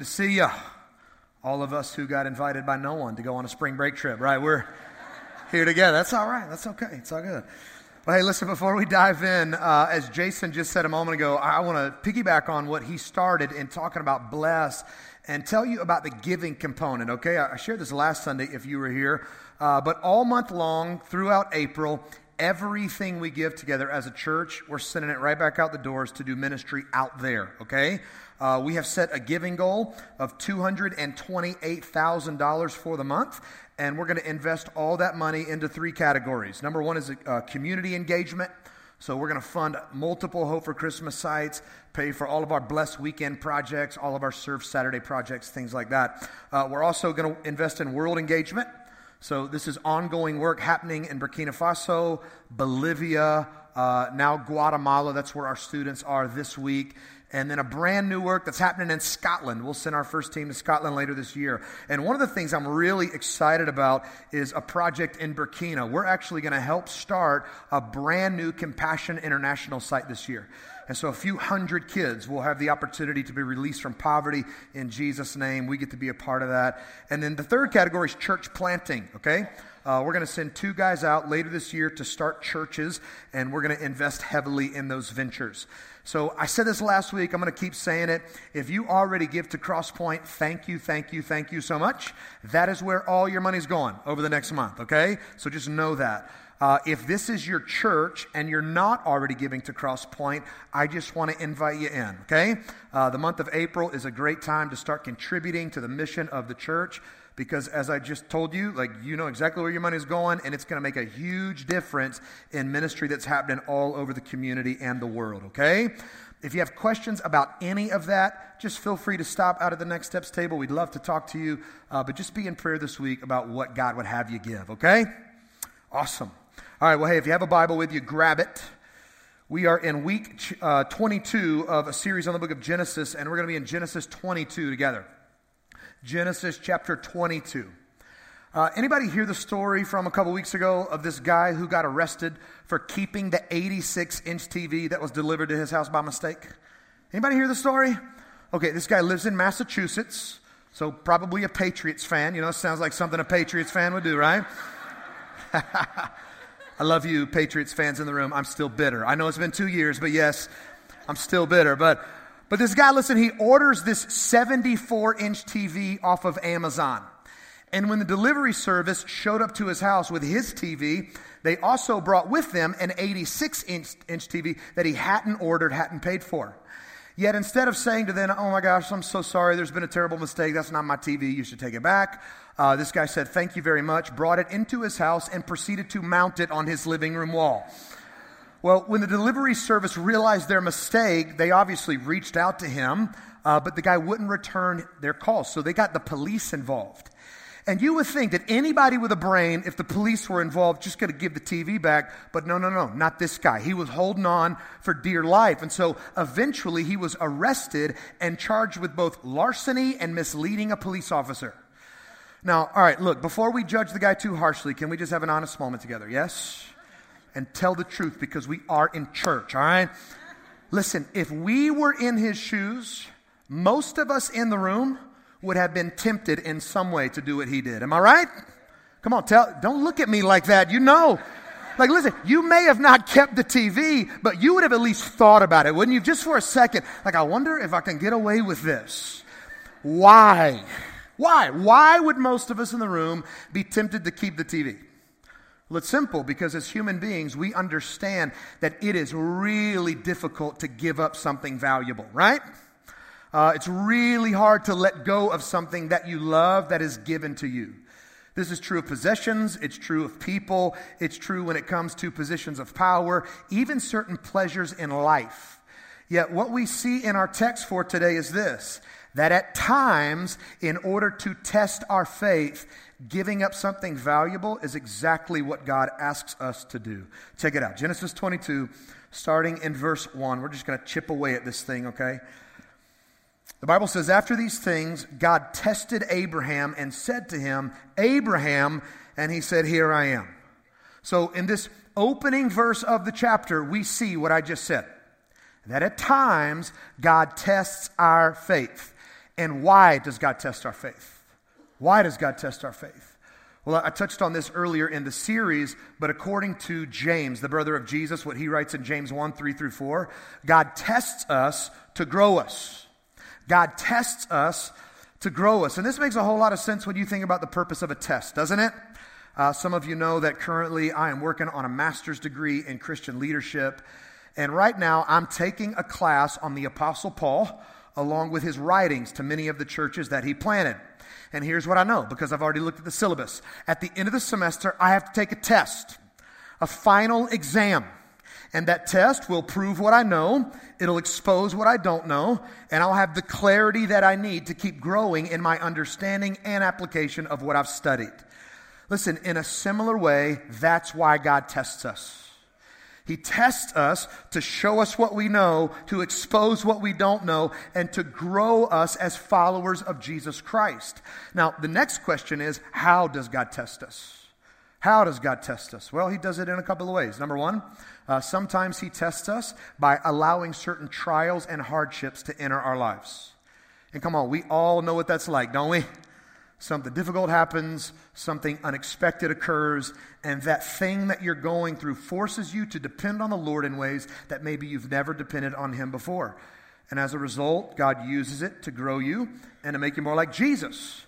good to see you. All of us who got invited by no one to go on a spring break trip, right? We're here together. That's all right. That's okay. It's all good. Well, hey, listen, before we dive in, uh, as Jason just said a moment ago, I want to piggyback on what he started in talking about bless and tell you about the giving component, okay? I shared this last Sunday if you were here. Uh, but all month long, throughout April, everything we give together as a church, we're sending it right back out the doors to do ministry out there, okay? Uh, we have set a giving goal of $228,000 for the month, and we're going to invest all that money into three categories. Number one is uh, community engagement. So we're going to fund multiple Hope for Christmas sites, pay for all of our Blessed Weekend projects, all of our Serve Saturday projects, things like that. Uh, we're also going to invest in world engagement. So this is ongoing work happening in Burkina Faso, Bolivia, uh, now Guatemala. That's where our students are this week and then a brand new work that's happening in Scotland. We'll send our first team to Scotland later this year. And one of the things I'm really excited about is a project in Burkina. We're actually going to help start a brand new Compassion International site this year. And so a few hundred kids will have the opportunity to be released from poverty in Jesus' name. We get to be a part of that. And then the third category is church planting, okay? Uh, we're going to send two guys out later this year to start churches, and we're going to invest heavily in those ventures. So I said this last week. I'm going to keep saying it. If you already give to Crosspoint, thank you, thank you, thank you so much. That is where all your money's going over the next month, okay? So just know that. Uh, if this is your church and you're not already giving to Crosspoint, I just want to invite you in, okay? Uh, the month of April is a great time to start contributing to the mission of the church because as I just told you, like you know exactly where your money is going, and it's going to make a huge difference in ministry that's happening all over the community and the world, okay? If you have questions about any of that, just feel free to stop out at the Next Steps table. We'd love to talk to you, uh, but just be in prayer this week about what God would have you give, okay? Awesome. All right, well, hey, if you have a Bible with you, grab it. We are in week uh, 22 of a series on the book of Genesis, and we're going to be in Genesis 22 together. Genesis chapter 22. Uh, anybody hear the story from a couple weeks ago of this guy who got arrested for keeping the 86 inch TV that was delivered to his house by mistake? Anybody hear the story? Okay, this guy lives in Massachusetts, so probably a Patriots fan. You know, sounds like something a Patriots fan would do, right? I love you, Patriots fans in the room. I'm still bitter. I know it's been two years, but yes, I'm still bitter. But but this guy, listen, he orders this 74 inch TV off of Amazon. And when the delivery service showed up to his house with his TV, they also brought with them an 86 inch, inch TV that he hadn't ordered, hadn't paid for. Yet instead of saying to them, Oh my gosh, I'm so sorry, there's been a terrible mistake, that's not my TV, you should take it back. Uh, this guy said, Thank you very much, brought it into his house, and proceeded to mount it on his living room wall. Well, when the delivery service realized their mistake, they obviously reached out to him, uh, but the guy wouldn't return their calls. So they got the police involved. And you would think that anybody with a brain, if the police were involved, just going to give the TV back. But no, no, no, not this guy. He was holding on for dear life. And so eventually he was arrested and charged with both larceny and misleading a police officer. Now, all right, look, before we judge the guy too harshly, can we just have an honest moment together? Yes? And tell the truth because we are in church, all right? Listen, if we were in his shoes, most of us in the room would have been tempted in some way to do what he did. Am I right? Come on, tell, don't look at me like that. You know. Like, listen, you may have not kept the TV, but you would have at least thought about it, wouldn't you? Just for a second. Like, I wonder if I can get away with this. Why? Why? Why would most of us in the room be tempted to keep the TV? Well, it's simple because as human beings, we understand that it is really difficult to give up something valuable, right? Uh, it's really hard to let go of something that you love that is given to you. This is true of possessions, it's true of people, it's true when it comes to positions of power, even certain pleasures in life. Yet, what we see in our text for today is this that at times, in order to test our faith, giving up something valuable is exactly what God asks us to do. Check it out Genesis 22, starting in verse 1. We're just going to chip away at this thing, okay? The Bible says, After these things, God tested Abraham and said to him, Abraham, and he said, Here I am. So, in this opening verse of the chapter, we see what I just said that at times God tests our faith. And why does God test our faith? Why does God test our faith? Well, I touched on this earlier in the series, but according to James, the brother of Jesus, what he writes in James 1 3 through 4, God tests us to grow us. God tests us to grow us. And this makes a whole lot of sense when you think about the purpose of a test, doesn't it? Uh, some of you know that currently I am working on a master's degree in Christian leadership. And right now I'm taking a class on the Apostle Paul along with his writings to many of the churches that he planted. And here's what I know because I've already looked at the syllabus. At the end of the semester, I have to take a test, a final exam. And that test will prove what I know, it'll expose what I don't know, and I'll have the clarity that I need to keep growing in my understanding and application of what I've studied. Listen, in a similar way, that's why God tests us. He tests us to show us what we know, to expose what we don't know, and to grow us as followers of Jesus Christ. Now, the next question is how does God test us? How does God test us? Well, He does it in a couple of ways. Number one, uh, sometimes He tests us by allowing certain trials and hardships to enter our lives. And come on, we all know what that's like, don't we? Something difficult happens, something unexpected occurs, and that thing that you're going through forces you to depend on the Lord in ways that maybe you've never depended on Him before. And as a result, God uses it to grow you and to make you more like Jesus.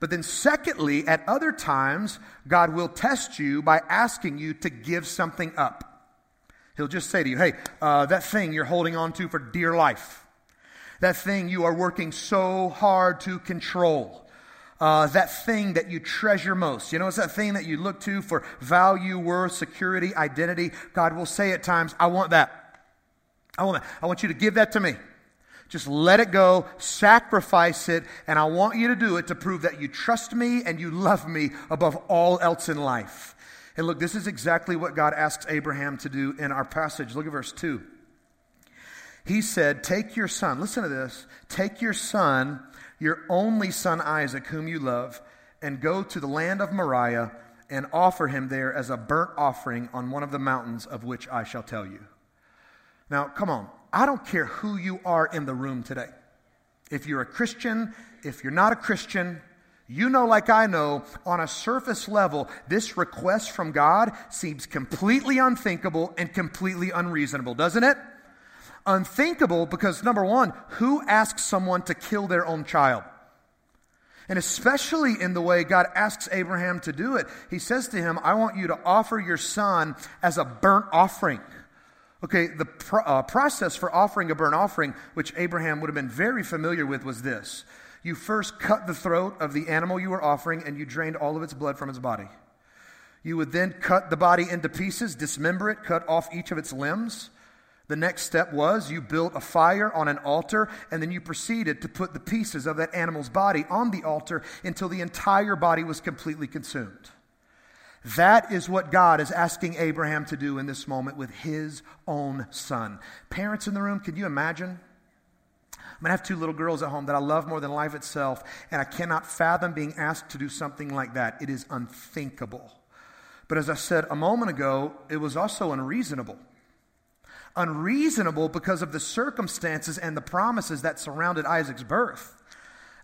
But then, secondly, at other times, God will test you by asking you to give something up. He'll just say to you, hey, uh, that thing you're holding on to for dear life, that thing you are working so hard to control uh, that thing that you treasure most. You know, it's that thing that you look to for value, worth, security, identity. God will say at times, I want that. I want that. I want you to give that to me. Just let it go, sacrifice it, and I want you to do it to prove that you trust me and you love me above all else in life. And look, this is exactly what God asks Abraham to do in our passage. Look at verse 2. He said, Take your son, listen to this, take your son your only son Isaac, whom you love, and go to the land of Moriah and offer him there as a burnt offering on one of the mountains of which I shall tell you. Now, come on. I don't care who you are in the room today. If you're a Christian, if you're not a Christian, you know, like I know, on a surface level, this request from God seems completely unthinkable and completely unreasonable, doesn't it? Unthinkable because, number one, who asks someone to kill their own child? And especially in the way God asks Abraham to do it, he says to him, I want you to offer your son as a burnt offering. Okay, the pro- uh, process for offering a burnt offering, which Abraham would have been very familiar with, was this. You first cut the throat of the animal you were offering and you drained all of its blood from its body. You would then cut the body into pieces, dismember it, cut off each of its limbs. The next step was you built a fire on an altar, and then you proceeded to put the pieces of that animal's body on the altar until the entire body was completely consumed. That is what God is asking Abraham to do in this moment with his own son. Parents in the room, can you imagine? I mean, I have two little girls at home that I love more than life itself, and I cannot fathom being asked to do something like that. It is unthinkable. But as I said a moment ago, it was also unreasonable unreasonable because of the circumstances and the promises that surrounded Isaac's birth.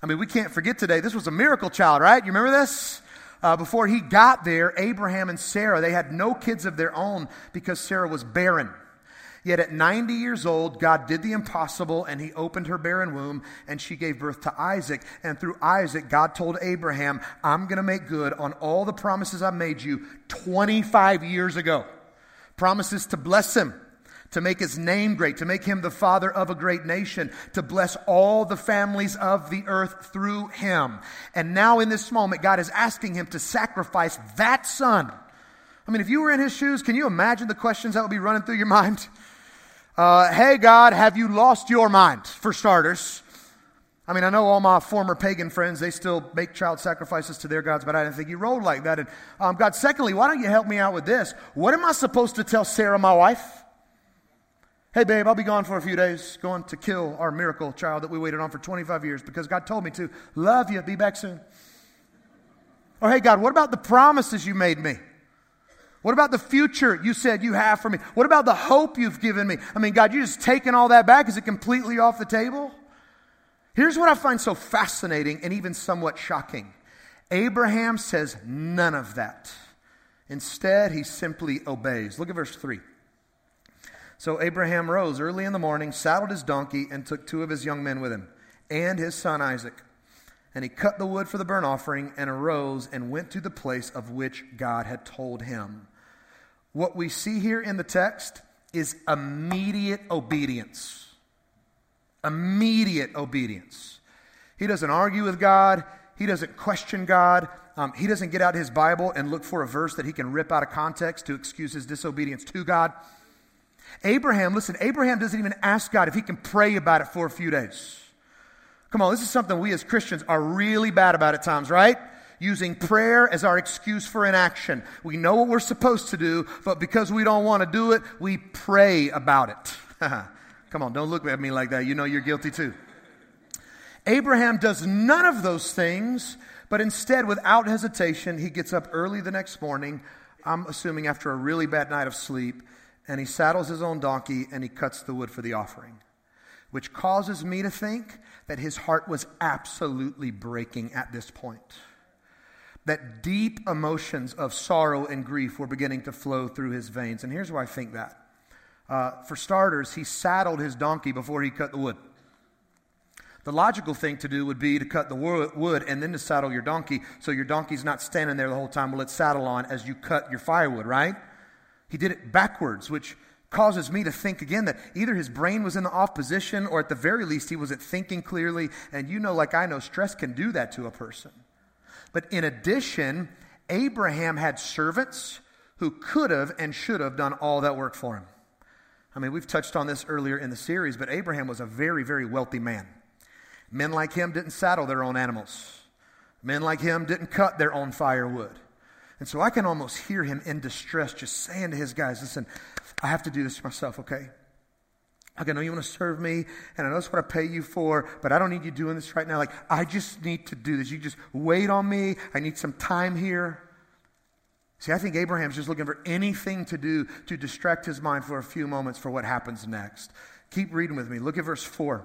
I mean, we can't forget today, this was a miracle child, right? You remember this? Uh, before he got there, Abraham and Sarah, they had no kids of their own because Sarah was barren. Yet at 90 years old, God did the impossible and he opened her barren womb and she gave birth to Isaac. And through Isaac, God told Abraham, I'm going to make good on all the promises I made you 25 years ago. Promises to bless him, to make his name great, to make him the father of a great nation, to bless all the families of the earth through him. And now in this moment, God is asking him to sacrifice that son. I mean, if you were in his shoes, can you imagine the questions that would be running through your mind? Uh, hey, God, have you lost your mind, for starters? I mean, I know all my former pagan friends, they still make child sacrifices to their gods, but I didn't think you rolled like that. And um, God, secondly, why don't you help me out with this? What am I supposed to tell Sarah, my wife? Hey, babe, I'll be gone for a few days, going to kill our miracle child that we waited on for 25 years because God told me to. Love you. Be back soon. Or, hey, God, what about the promises you made me? What about the future you said you have for me? What about the hope you've given me? I mean, God, you're just taking all that back? Is it completely off the table? Here's what I find so fascinating and even somewhat shocking Abraham says none of that. Instead, he simply obeys. Look at verse 3. So Abraham rose early in the morning, saddled his donkey, and took two of his young men with him, and his son Isaac. And he cut the wood for the burnt offering, and arose and went to the place of which God had told him. What we see here in the text is immediate obedience. Immediate obedience. He doesn't argue with God. He doesn't question God. Um, he doesn't get out his Bible and look for a verse that he can rip out of context to excuse his disobedience to God. Abraham, listen, Abraham doesn't even ask God if he can pray about it for a few days. Come on, this is something we as Christians are really bad about at times, right? Using prayer as our excuse for inaction. We know what we're supposed to do, but because we don't want to do it, we pray about it. Come on, don't look at me like that. You know you're guilty too. Abraham does none of those things, but instead, without hesitation, he gets up early the next morning, I'm assuming after a really bad night of sleep, and he saddles his own donkey and he cuts the wood for the offering, which causes me to think that his heart was absolutely breaking at this point. That deep emotions of sorrow and grief were beginning to flow through his veins. And here's why I think that. Uh, for starters, he saddled his donkey before he cut the wood. The logical thing to do would be to cut the wood and then to saddle your donkey so your donkey's not standing there the whole time with its saddle on as you cut your firewood, right? He did it backwards, which causes me to think again that either his brain was in the off position or at the very least he wasn't thinking clearly. And you know, like I know, stress can do that to a person. But in addition, Abraham had servants who could have and should have done all that work for him. I mean, we've touched on this earlier in the series, but Abraham was a very, very wealthy man. Men like him didn't saddle their own animals. Men like him didn't cut their own firewood. And so I can almost hear him in distress just saying to his guys, listen, I have to do this myself, okay? Like, I know you want to serve me, and I know that's what I pay you for, but I don't need you doing this right now. Like, I just need to do this. You just wait on me. I need some time here. See, I think Abraham's just looking for anything to do to distract his mind for a few moments for what happens next. Keep reading with me. Look at verse 4.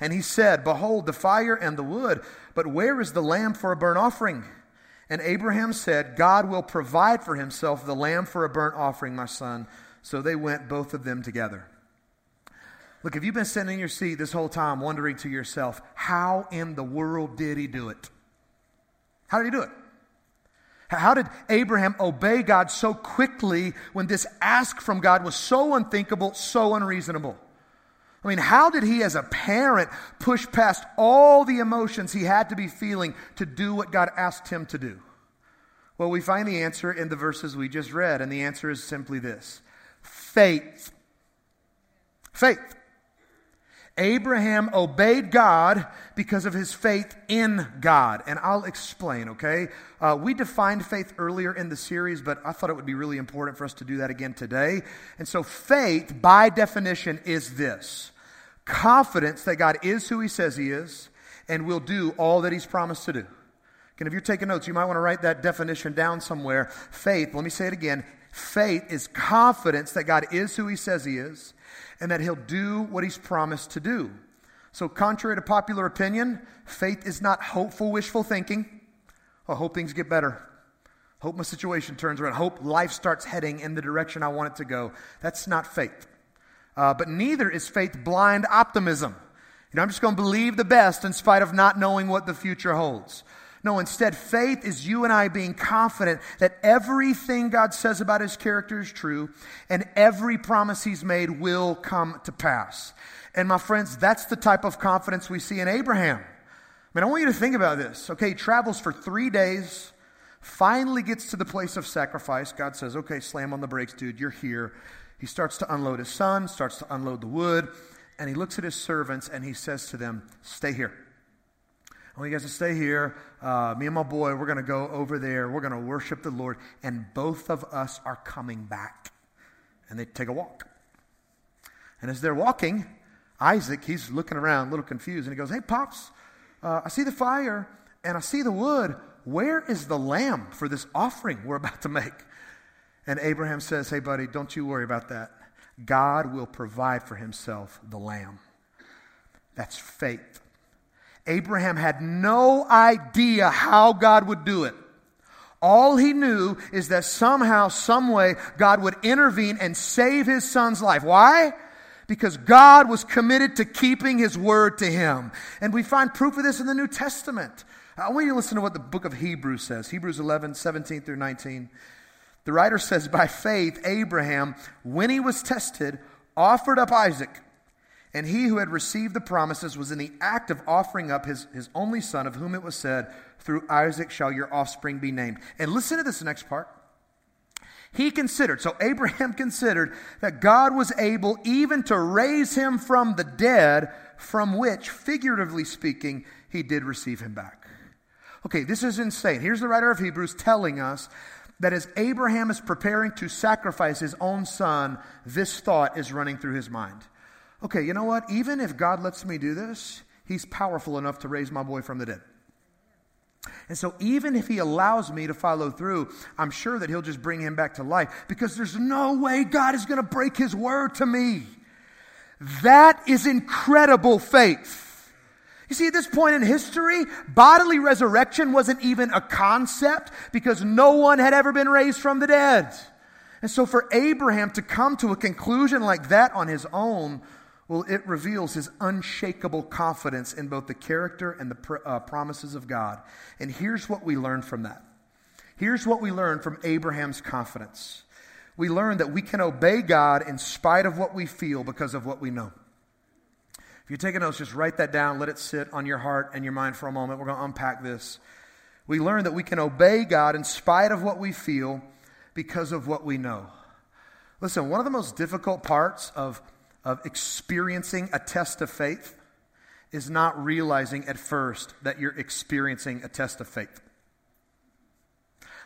And he said, Behold, the fire and the wood, but where is the lamb for a burnt offering? And Abraham said, God will provide for himself the lamb for a burnt offering, my son. So they went, both of them together. Look, if you've been sitting in your seat this whole time wondering to yourself, how in the world did he do it? How did he do it? How did Abraham obey God so quickly when this ask from God was so unthinkable, so unreasonable? I mean, how did he, as a parent, push past all the emotions he had to be feeling to do what God asked him to do? Well, we find the answer in the verses we just read, and the answer is simply this faith. Faith. Abraham obeyed God because of his faith in God. And I'll explain, okay? Uh, we defined faith earlier in the series, but I thought it would be really important for us to do that again today. And so, faith, by definition, is this confidence that God is who he says he is and will do all that he's promised to do. And if you're taking notes, you might want to write that definition down somewhere. Faith, let me say it again. Faith is confidence that God is who he says he is and that he'll do what he's promised to do. So, contrary to popular opinion, faith is not hopeful, wishful thinking. I hope things get better. Hope my situation turns around. Hope life starts heading in the direction I want it to go. That's not faith. Uh, but neither is faith blind optimism. You know, I'm just going to believe the best in spite of not knowing what the future holds. No, instead, faith is you and I being confident that everything God says about his character is true and every promise he's made will come to pass. And my friends, that's the type of confidence we see in Abraham. I mean, I want you to think about this. Okay, he travels for three days, finally gets to the place of sacrifice. God says, okay, slam on the brakes, dude, you're here. He starts to unload his son, starts to unload the wood, and he looks at his servants and he says to them, stay here. Want you guys to stay here. Uh, me and my boy, we're going to go over there. We're going to worship the Lord. And both of us are coming back. And they take a walk. And as they're walking, Isaac, he's looking around a little confused. And he goes, Hey, Pops, uh, I see the fire and I see the wood. Where is the lamb for this offering we're about to make? And Abraham says, Hey, buddy, don't you worry about that. God will provide for himself the lamb. That's faith. Abraham had no idea how God would do it. All he knew is that somehow, someway, God would intervene and save his son's life. Why? Because God was committed to keeping his word to him. And we find proof of this in the New Testament. I want you to listen to what the book of Hebrews says Hebrews 11, 17 through 19. The writer says, By faith, Abraham, when he was tested, offered up Isaac. And he who had received the promises was in the act of offering up his, his only son, of whom it was said, Through Isaac shall your offspring be named. And listen to this next part. He considered, so Abraham considered that God was able even to raise him from the dead, from which, figuratively speaking, he did receive him back. Okay, this is insane. Here's the writer of Hebrews telling us that as Abraham is preparing to sacrifice his own son, this thought is running through his mind okay, you know what? Even if God lets me do this, He's powerful enough to raise my boy from the dead. And so, even if he allows me to follow through, I'm sure that he'll just bring him back to life because there's no way God is going to break his word to me. That is incredible faith. You see, at this point in history, bodily resurrection wasn't even a concept because no one had ever been raised from the dead. And so, for Abraham to come to a conclusion like that on his own well, it reveals his unshakable confidence in both the character and the pr- uh, promises of God. And here's what we learn from that. Here's what we learn from Abraham's confidence. We learn that we can obey God in spite of what we feel because of what we know. If you're taking notes, just write that down. Let it sit on your heart and your mind for a moment. We're going to unpack this. We learn that we can obey God in spite of what we feel because of what we know. Listen, one of the most difficult parts of of experiencing a test of faith is not realizing at first that you're experiencing a test of faith.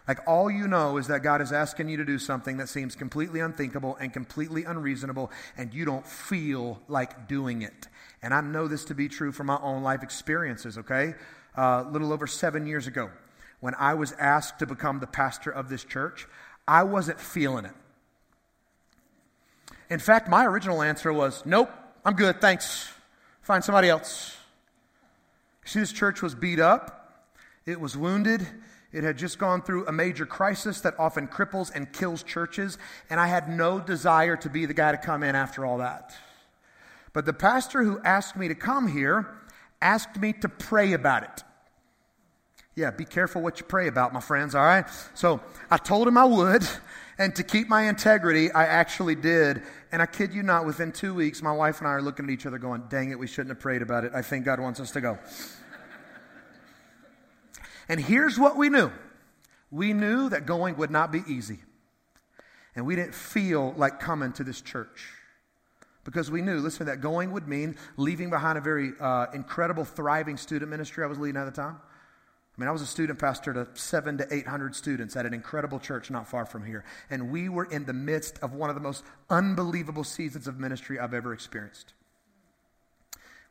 Like all you know is that God is asking you to do something that seems completely unthinkable and completely unreasonable, and you don't feel like doing it. And I know this to be true from my own life experiences, okay? Uh, a little over seven years ago, when I was asked to become the pastor of this church, I wasn't feeling it. In fact, my original answer was, Nope, I'm good, thanks. Find somebody else. See, this church was beat up, it was wounded, it had just gone through a major crisis that often cripples and kills churches, and I had no desire to be the guy to come in after all that. But the pastor who asked me to come here asked me to pray about it. Yeah, be careful what you pray about, my friends, all right? So I told him I would, and to keep my integrity, I actually did. And I kid you not, within two weeks, my wife and I are looking at each other going, dang it, we shouldn't have prayed about it. I think God wants us to go. and here's what we knew we knew that going would not be easy. And we didn't feel like coming to this church because we knew, listen, that going would mean leaving behind a very uh, incredible, thriving student ministry I was leading at the time. I mean, I was a student pastor to seven to 800 students at an incredible church not far from here. And we were in the midst of one of the most unbelievable seasons of ministry I've ever experienced.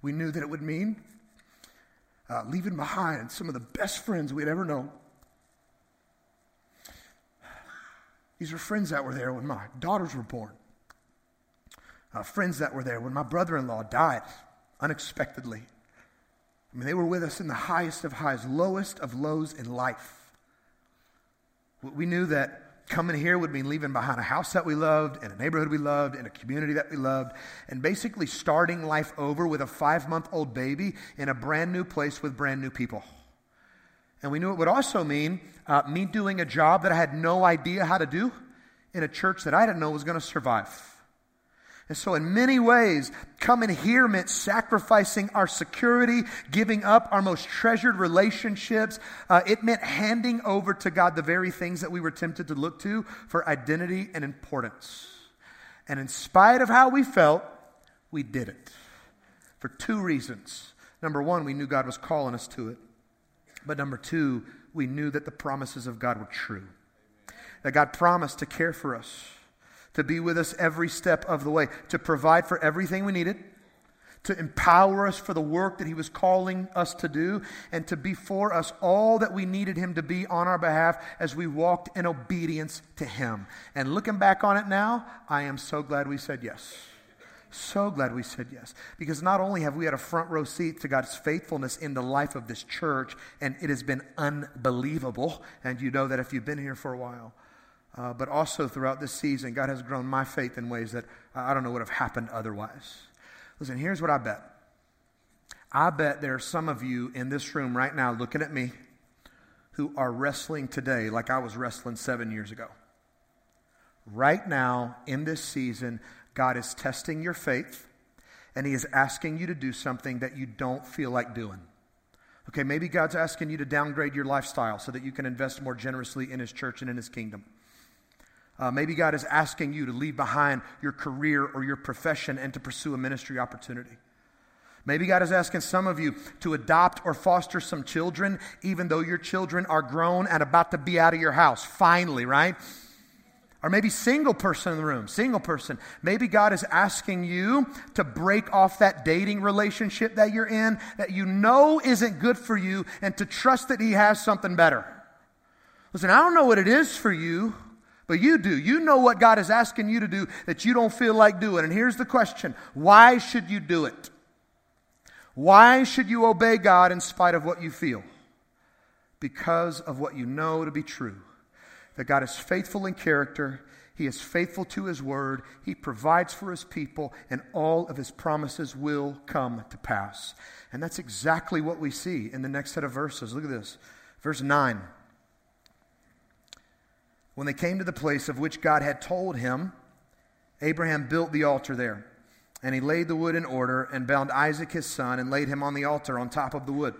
We knew that it would mean uh, leaving behind some of the best friends we'd ever known. These were friends that were there when my daughters were born, uh, friends that were there when my brother in law died unexpectedly. I mean, they were with us in the highest of highs, lowest of lows in life. We knew that coming here would mean leaving behind a house that we loved, and a neighborhood we loved, and a community that we loved, and basically starting life over with a five month old baby in a brand new place with brand new people. And we knew it would also mean uh, me doing a job that I had no idea how to do in a church that I didn't know was going to survive. And so, in many ways, coming here meant sacrificing our security, giving up our most treasured relationships. Uh, it meant handing over to God the very things that we were tempted to look to for identity and importance. And in spite of how we felt, we did it for two reasons. Number one, we knew God was calling us to it. But number two, we knew that the promises of God were true. That God promised to care for us, to be with us every step of the way, to provide for everything we needed, to empower us for the work that He was calling us to do, and to be for us all that we needed Him to be on our behalf as we walked in obedience to Him. And looking back on it now, I am so glad we said yes. So glad we said yes. Because not only have we had a front row seat to God's faithfulness in the life of this church, and it has been unbelievable, and you know that if you've been here for a while, uh, but also throughout this season, God has grown my faith in ways that I don't know would have happened otherwise. Listen, here's what I bet. I bet there are some of you in this room right now looking at me who are wrestling today like I was wrestling seven years ago. Right now, in this season, God is testing your faith and He is asking you to do something that you don't feel like doing. Okay, maybe God's asking you to downgrade your lifestyle so that you can invest more generously in His church and in His kingdom. Uh, maybe God is asking you to leave behind your career or your profession and to pursue a ministry opportunity. Maybe God is asking some of you to adopt or foster some children, even though your children are grown and about to be out of your house. Finally, right? Or maybe single person in the room, single person. Maybe God is asking you to break off that dating relationship that you're in that you know isn't good for you and to trust that He has something better. Listen, I don't know what it is for you, but you do. You know what God is asking you to do that you don't feel like doing. And here's the question why should you do it? Why should you obey God in spite of what you feel? Because of what you know to be true that God is faithful in character. He is faithful to his word. He provides for his people, and all of his promises will come to pass. And that's exactly what we see in the next set of verses. Look at this. Verse 9. When they came to the place of which God had told him, Abraham built the altar there. And he laid the wood in order and bound Isaac his son and laid him on the altar on top of the wood.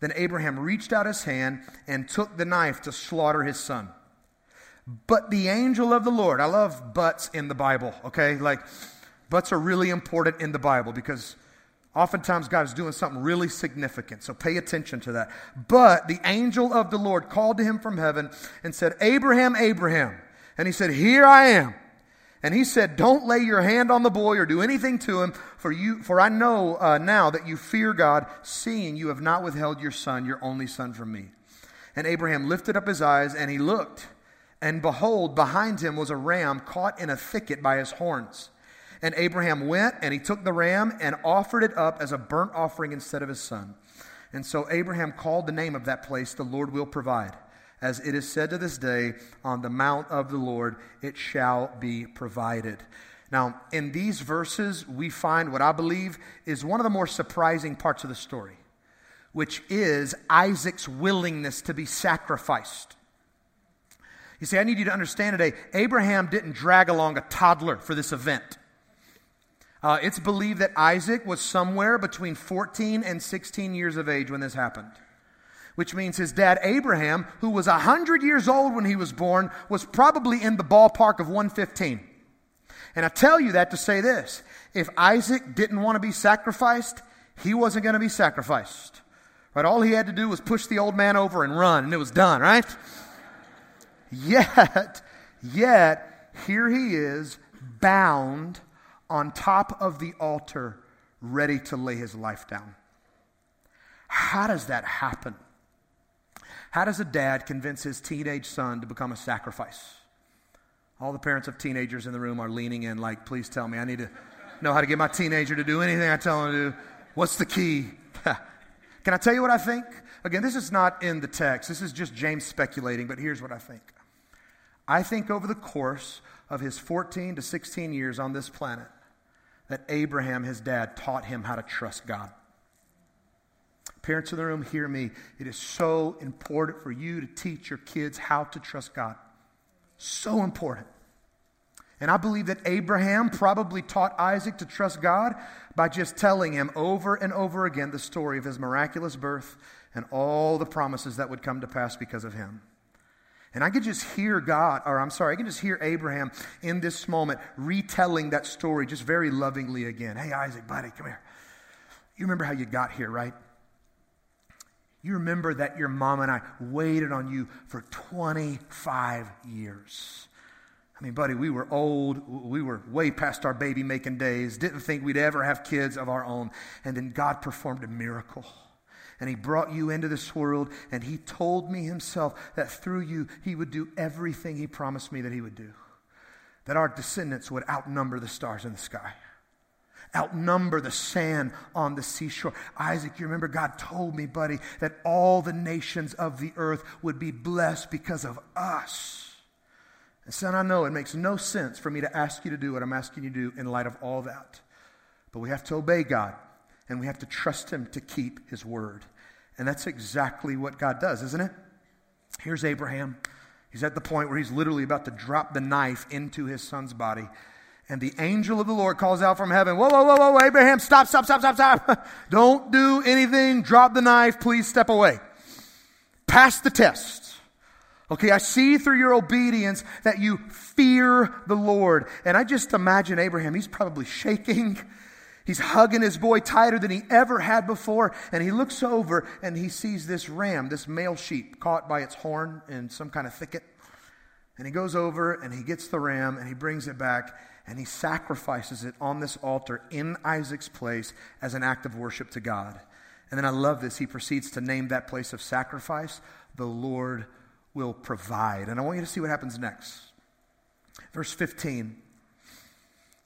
Then Abraham reached out his hand and took the knife to slaughter his son. But the angel of the Lord, I love buts in the Bible, okay? Like, buts are really important in the Bible because oftentimes God is doing something really significant. So pay attention to that. But the angel of the Lord called to him from heaven and said, Abraham, Abraham. And he said, Here I am. And he said, Don't lay your hand on the boy or do anything to him, for, you, for I know uh, now that you fear God, seeing you have not withheld your son, your only son, from me. And Abraham lifted up his eyes and he looked. And behold, behind him was a ram caught in a thicket by his horns. And Abraham went and he took the ram and offered it up as a burnt offering instead of his son. And so Abraham called the name of that place, The Lord Will Provide. As it is said to this day, on the mount of the Lord it shall be provided. Now, in these verses, we find what I believe is one of the more surprising parts of the story, which is Isaac's willingness to be sacrificed. You see, I need you to understand today Abraham didn't drag along a toddler for this event. Uh, it's believed that Isaac was somewhere between 14 and 16 years of age when this happened. Which means his dad Abraham, who was 100 years old when he was born, was probably in the ballpark of 115. And I tell you that to say this if Isaac didn't want to be sacrificed, he wasn't going to be sacrificed. Right? All he had to do was push the old man over and run, and it was done, right? Yet, yet, here he is bound on top of the altar, ready to lay his life down. How does that happen? How does a dad convince his teenage son to become a sacrifice? All the parents of teenagers in the room are leaning in, like, please tell me. I need to know how to get my teenager to do anything I tell him to do. What's the key? Can I tell you what I think? Again, this is not in the text. This is just James speculating, but here's what I think. I think over the course of his 14 to 16 years on this planet, that Abraham, his dad, taught him how to trust God. Parents in the room, hear me. It is so important for you to teach your kids how to trust God. So important. And I believe that Abraham probably taught Isaac to trust God by just telling him over and over again the story of his miraculous birth and all the promises that would come to pass because of him. And I can just hear God, or I'm sorry, I can just hear Abraham in this moment retelling that story just very lovingly again. Hey, Isaac, buddy, come here. You remember how you got here, right? You remember that your mom and I waited on you for 25 years. I mean, buddy, we were old. We were way past our baby making days. Didn't think we'd ever have kids of our own. And then God performed a miracle. And He brought you into this world. And He told me Himself that through you, He would do everything He promised me that He would do. That our descendants would outnumber the stars in the sky outnumber the sand on the seashore. Isaac, you remember God told me, buddy, that all the nations of the earth would be blessed because of us. And son, I know it makes no sense for me to ask you to do what I'm asking you to do in light of all that. But we have to obey God and we have to trust Him to keep His word. And that's exactly what God does, isn't it? Here's Abraham. He's at the point where he's literally about to drop the knife into his son's body. And the angel of the Lord calls out from heaven, Whoa, whoa, whoa, whoa, Abraham, stop, stop, stop, stop, stop. Don't do anything. Drop the knife. Please step away. Pass the test. Okay, I see through your obedience that you fear the Lord. And I just imagine Abraham, he's probably shaking. He's hugging his boy tighter than he ever had before. And he looks over and he sees this ram, this male sheep, caught by its horn in some kind of thicket. And he goes over and he gets the ram and he brings it back and he sacrifices it on this altar in Isaac's place as an act of worship to God. And then I love this. He proceeds to name that place of sacrifice, the Lord will provide. And I want you to see what happens next. Verse 15.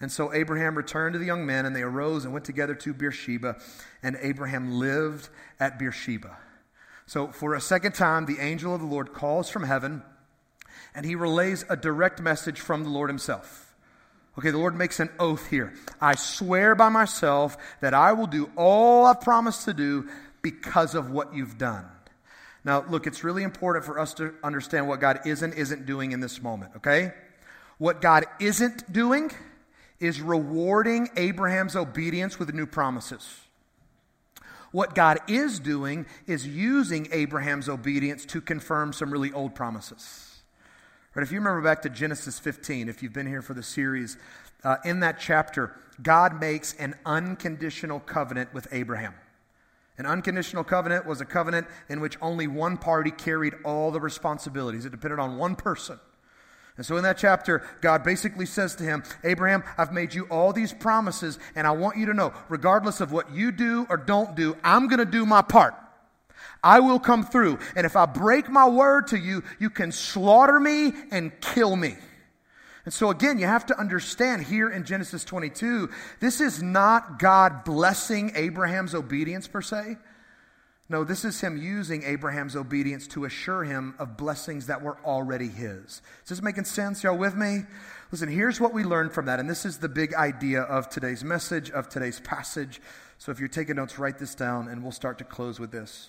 And so Abraham returned to the young men, and they arose and went together to Beersheba, and Abraham lived at Beersheba. So, for a second time, the angel of the Lord calls from heaven, and he relays a direct message from the Lord himself. Okay, the Lord makes an oath here. I swear by myself that I will do all I've promised to do because of what you've done. Now, look, it's really important for us to understand what God is and isn't doing in this moment, okay? What God isn't doing is rewarding Abraham's obedience with new promises. What God is doing is using Abraham's obedience to confirm some really old promises. But if you remember back to Genesis 15, if you've been here for the series, uh, in that chapter, God makes an unconditional covenant with Abraham. An unconditional covenant was a covenant in which only one party carried all the responsibilities. It depended on one person. And so in that chapter, God basically says to him, Abraham, I've made you all these promises, and I want you to know, regardless of what you do or don't do, I'm going to do my part. I will come through. And if I break my word to you, you can slaughter me and kill me. And so, again, you have to understand here in Genesis 22, this is not God blessing Abraham's obedience per se. No, this is him using Abraham's obedience to assure him of blessings that were already his. Is this making sense? Y'all with me? Listen, here's what we learned from that. And this is the big idea of today's message, of today's passage. So if you're taking notes, write this down, and we'll start to close with this.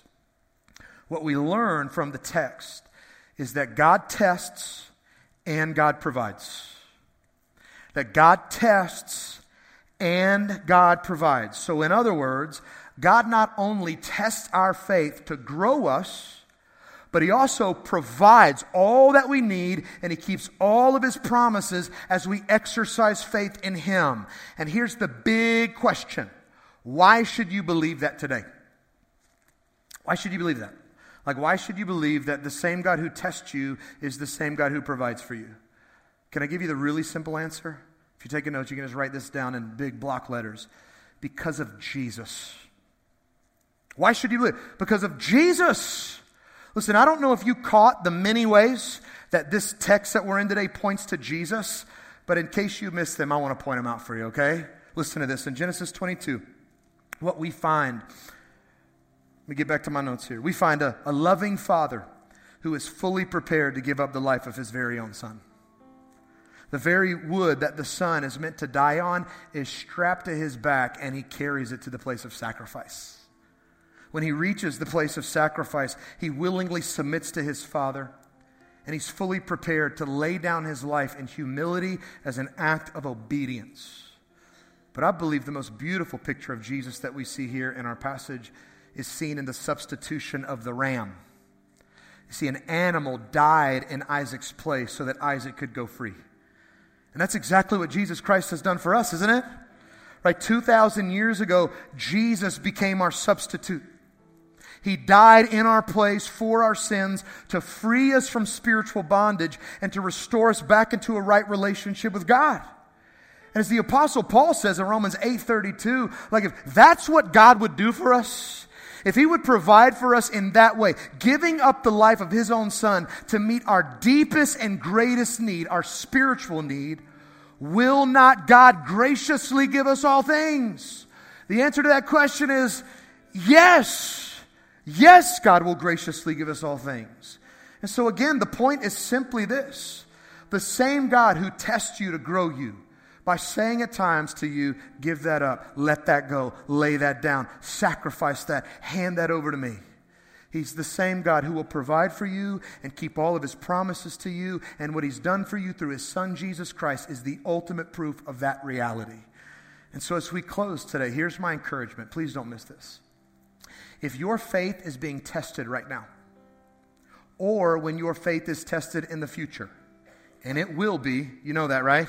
What we learn from the text is that God tests and God provides. That God tests and God provides. So, in other words, God not only tests our faith to grow us, but He also provides all that we need and He keeps all of His promises as we exercise faith in Him. And here's the big question why should you believe that today? Why should you believe that? Like, why should you believe that the same God who tests you is the same God who provides for you? Can I give you the really simple answer? If you take a note, you can just write this down in big block letters. Because of Jesus. Why should you believe? Because of Jesus. Listen, I don't know if you caught the many ways that this text that we're in today points to Jesus, but in case you missed them, I want to point them out for you, okay? Listen to this. In Genesis 22, what we find let me get back to my notes here. We find a, a loving father who is fully prepared to give up the life of his very own son. The very wood that the son is meant to die on is strapped to his back, and he carries it to the place of sacrifice. When he reaches the place of sacrifice, he willingly submits to his Father, and he's fully prepared to lay down his life in humility as an act of obedience. But I believe the most beautiful picture of Jesus that we see here in our passage is seen in the substitution of the ram. You see, an animal died in Isaac's place so that Isaac could go free. And that's exactly what Jesus Christ has done for us, isn't it? Right? 2,000 years ago, Jesus became our substitute. He died in our place for our sins to free us from spiritual bondage and to restore us back into a right relationship with God. And as the apostle Paul says in Romans 8:32, like if that's what God would do for us, if he would provide for us in that way, giving up the life of his own son to meet our deepest and greatest need, our spiritual need, will not God graciously give us all things? The answer to that question is yes. Yes, God will graciously give us all things. And so again, the point is simply this. The same God who tests you to grow you, by saying at times to you, give that up, let that go, lay that down, sacrifice that, hand that over to me. He's the same God who will provide for you and keep all of his promises to you. And what he's done for you through his son, Jesus Christ, is the ultimate proof of that reality. And so, as we close today, here's my encouragement. Please don't miss this. If your faith is being tested right now, or when your faith is tested in the future, and it will be, you know that, right?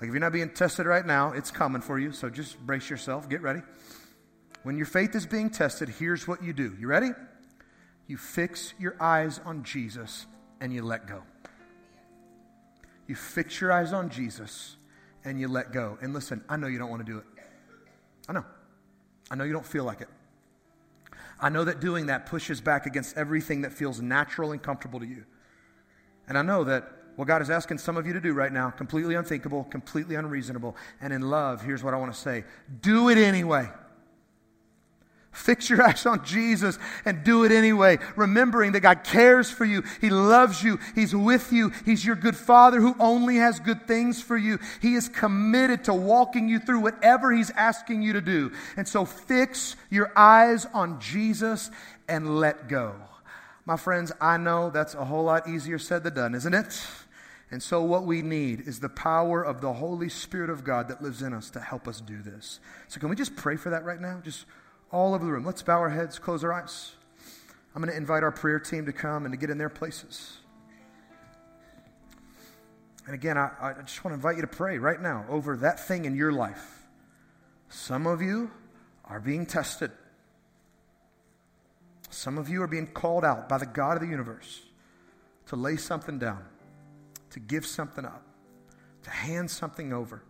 Like if you're not being tested right now, it's coming for you. So just brace yourself, get ready. When your faith is being tested, here's what you do. You ready? You fix your eyes on Jesus and you let go. You fix your eyes on Jesus and you let go. And listen, I know you don't want to do it. I know. I know you don't feel like it. I know that doing that pushes back against everything that feels natural and comfortable to you. And I know that what God is asking some of you to do right now, completely unthinkable, completely unreasonable. And in love, here's what I want to say do it anyway. Fix your eyes on Jesus and do it anyway, remembering that God cares for you. He loves you. He's with you. He's your good father who only has good things for you. He is committed to walking you through whatever He's asking you to do. And so fix your eyes on Jesus and let go. My friends, I know that's a whole lot easier said than done, isn't it? And so, what we need is the power of the Holy Spirit of God that lives in us to help us do this. So, can we just pray for that right now? Just all over the room. Let's bow our heads, close our eyes. I'm going to invite our prayer team to come and to get in their places. And again, I, I just want to invite you to pray right now over that thing in your life. Some of you are being tested. Some of you are being called out by the God of the universe to lay something down to give something up, to hand something over,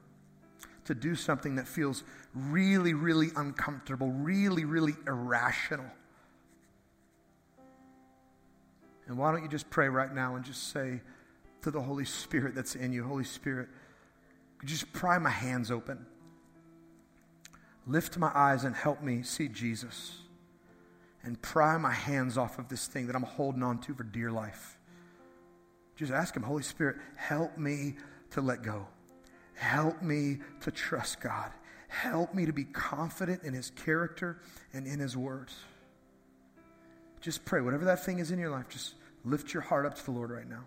to do something that feels really, really uncomfortable, really, really irrational. And why don't you just pray right now and just say to the Holy Spirit that's in you, Holy Spirit, could you just pry my hands open? Lift my eyes and help me see Jesus. And pry my hands off of this thing that I'm holding on to for dear life. Just ask Him, Holy Spirit, help me to let go. Help me to trust God. Help me to be confident in His character and in His words. Just pray. Whatever that thing is in your life, just lift your heart up to the Lord right now.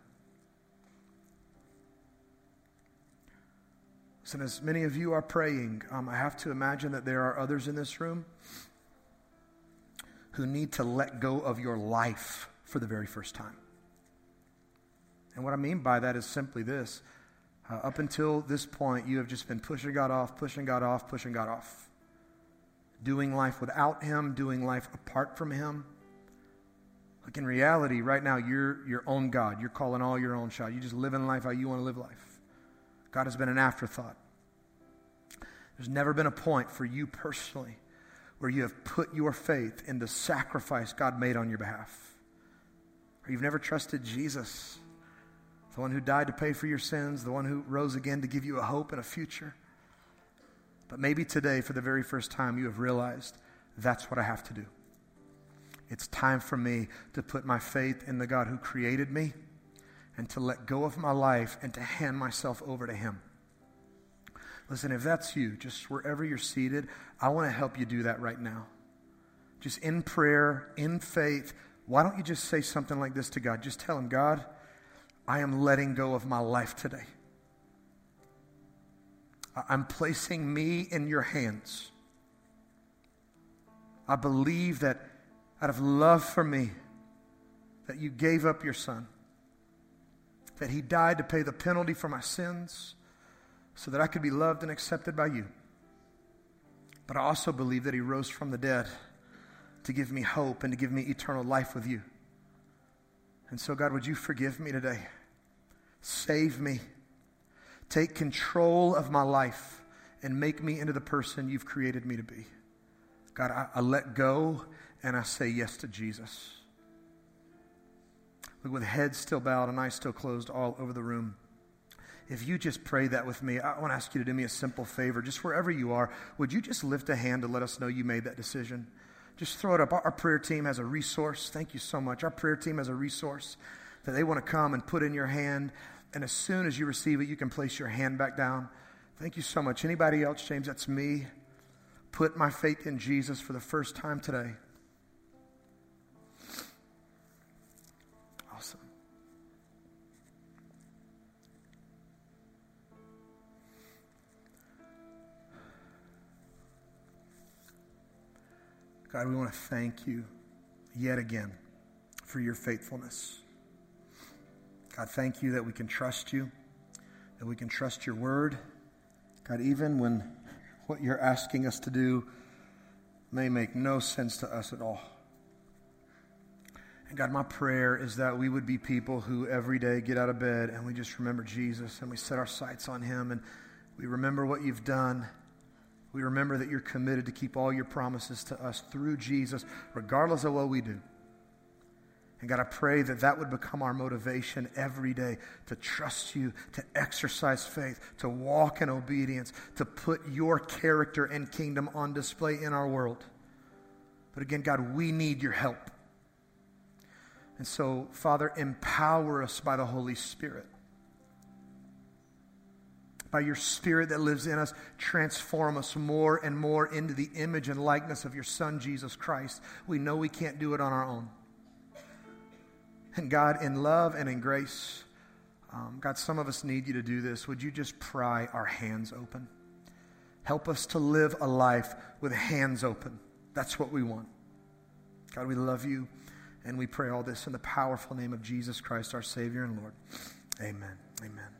Listen, as many of you are praying, um, I have to imagine that there are others in this room who need to let go of your life for the very first time. And what I mean by that is simply this uh, up until this point, you have just been pushing God off, pushing God off, pushing God off. Doing life without Him, doing life apart from Him. Like in reality, right now, you're your own God. You're calling all your own shot. You just living life how you want to live life. God has been an afterthought. There's never been a point for you personally where you have put your faith in the sacrifice God made on your behalf. Or you've never trusted Jesus the one who died to pay for your sins, the one who rose again to give you a hope and a future. But maybe today, for the very first time, you have realized that's what I have to do. It's time for me to put my faith in the God who created me and to let go of my life and to hand myself over to Him. Listen, if that's you, just wherever you're seated, I want to help you do that right now. just in prayer, in faith, why don't you just say something like this to God? Just tell Him, God, I am letting go of my life today. I'm placing me in your hands. I believe that out of love for me, that you gave up your son, that he died to pay the penalty for my sins so that I could be loved and accepted by you. But I also believe that he rose from the dead to give me hope and to give me eternal life with you. And so, God, would you forgive me today? Save me. Take control of my life and make me into the person you've created me to be. God, I, I let go and I say yes to Jesus. Look, with heads still bowed and eyes still closed all over the room. If you just pray that with me, I want to ask you to do me a simple favor. Just wherever you are, would you just lift a hand to let us know you made that decision? Just throw it up. Our prayer team has a resource. Thank you so much. Our prayer team has a resource that they want to come and put in your hand. And as soon as you receive it, you can place your hand back down. Thank you so much. Anybody else, James? That's me. Put my faith in Jesus for the first time today. Awesome. God, we want to thank you yet again for your faithfulness. God, thank you that we can trust you, that we can trust your word. God, even when what you're asking us to do may make no sense to us at all. And God, my prayer is that we would be people who every day get out of bed and we just remember Jesus and we set our sights on him and we remember what you've done. We remember that you're committed to keep all your promises to us through Jesus, regardless of what we do. And God, I pray that that would become our motivation every day to trust you, to exercise faith, to walk in obedience, to put your character and kingdom on display in our world. But again, God, we need your help. And so, Father, empower us by the Holy Spirit. By your Spirit that lives in us, transform us more and more into the image and likeness of your Son, Jesus Christ. We know we can't do it on our own. And God, in love and in grace, um, God, some of us need you to do this. Would you just pry our hands open? Help us to live a life with hands open. That's what we want. God, we love you, and we pray all this in the powerful name of Jesus Christ, our Savior and Lord. Amen. Amen.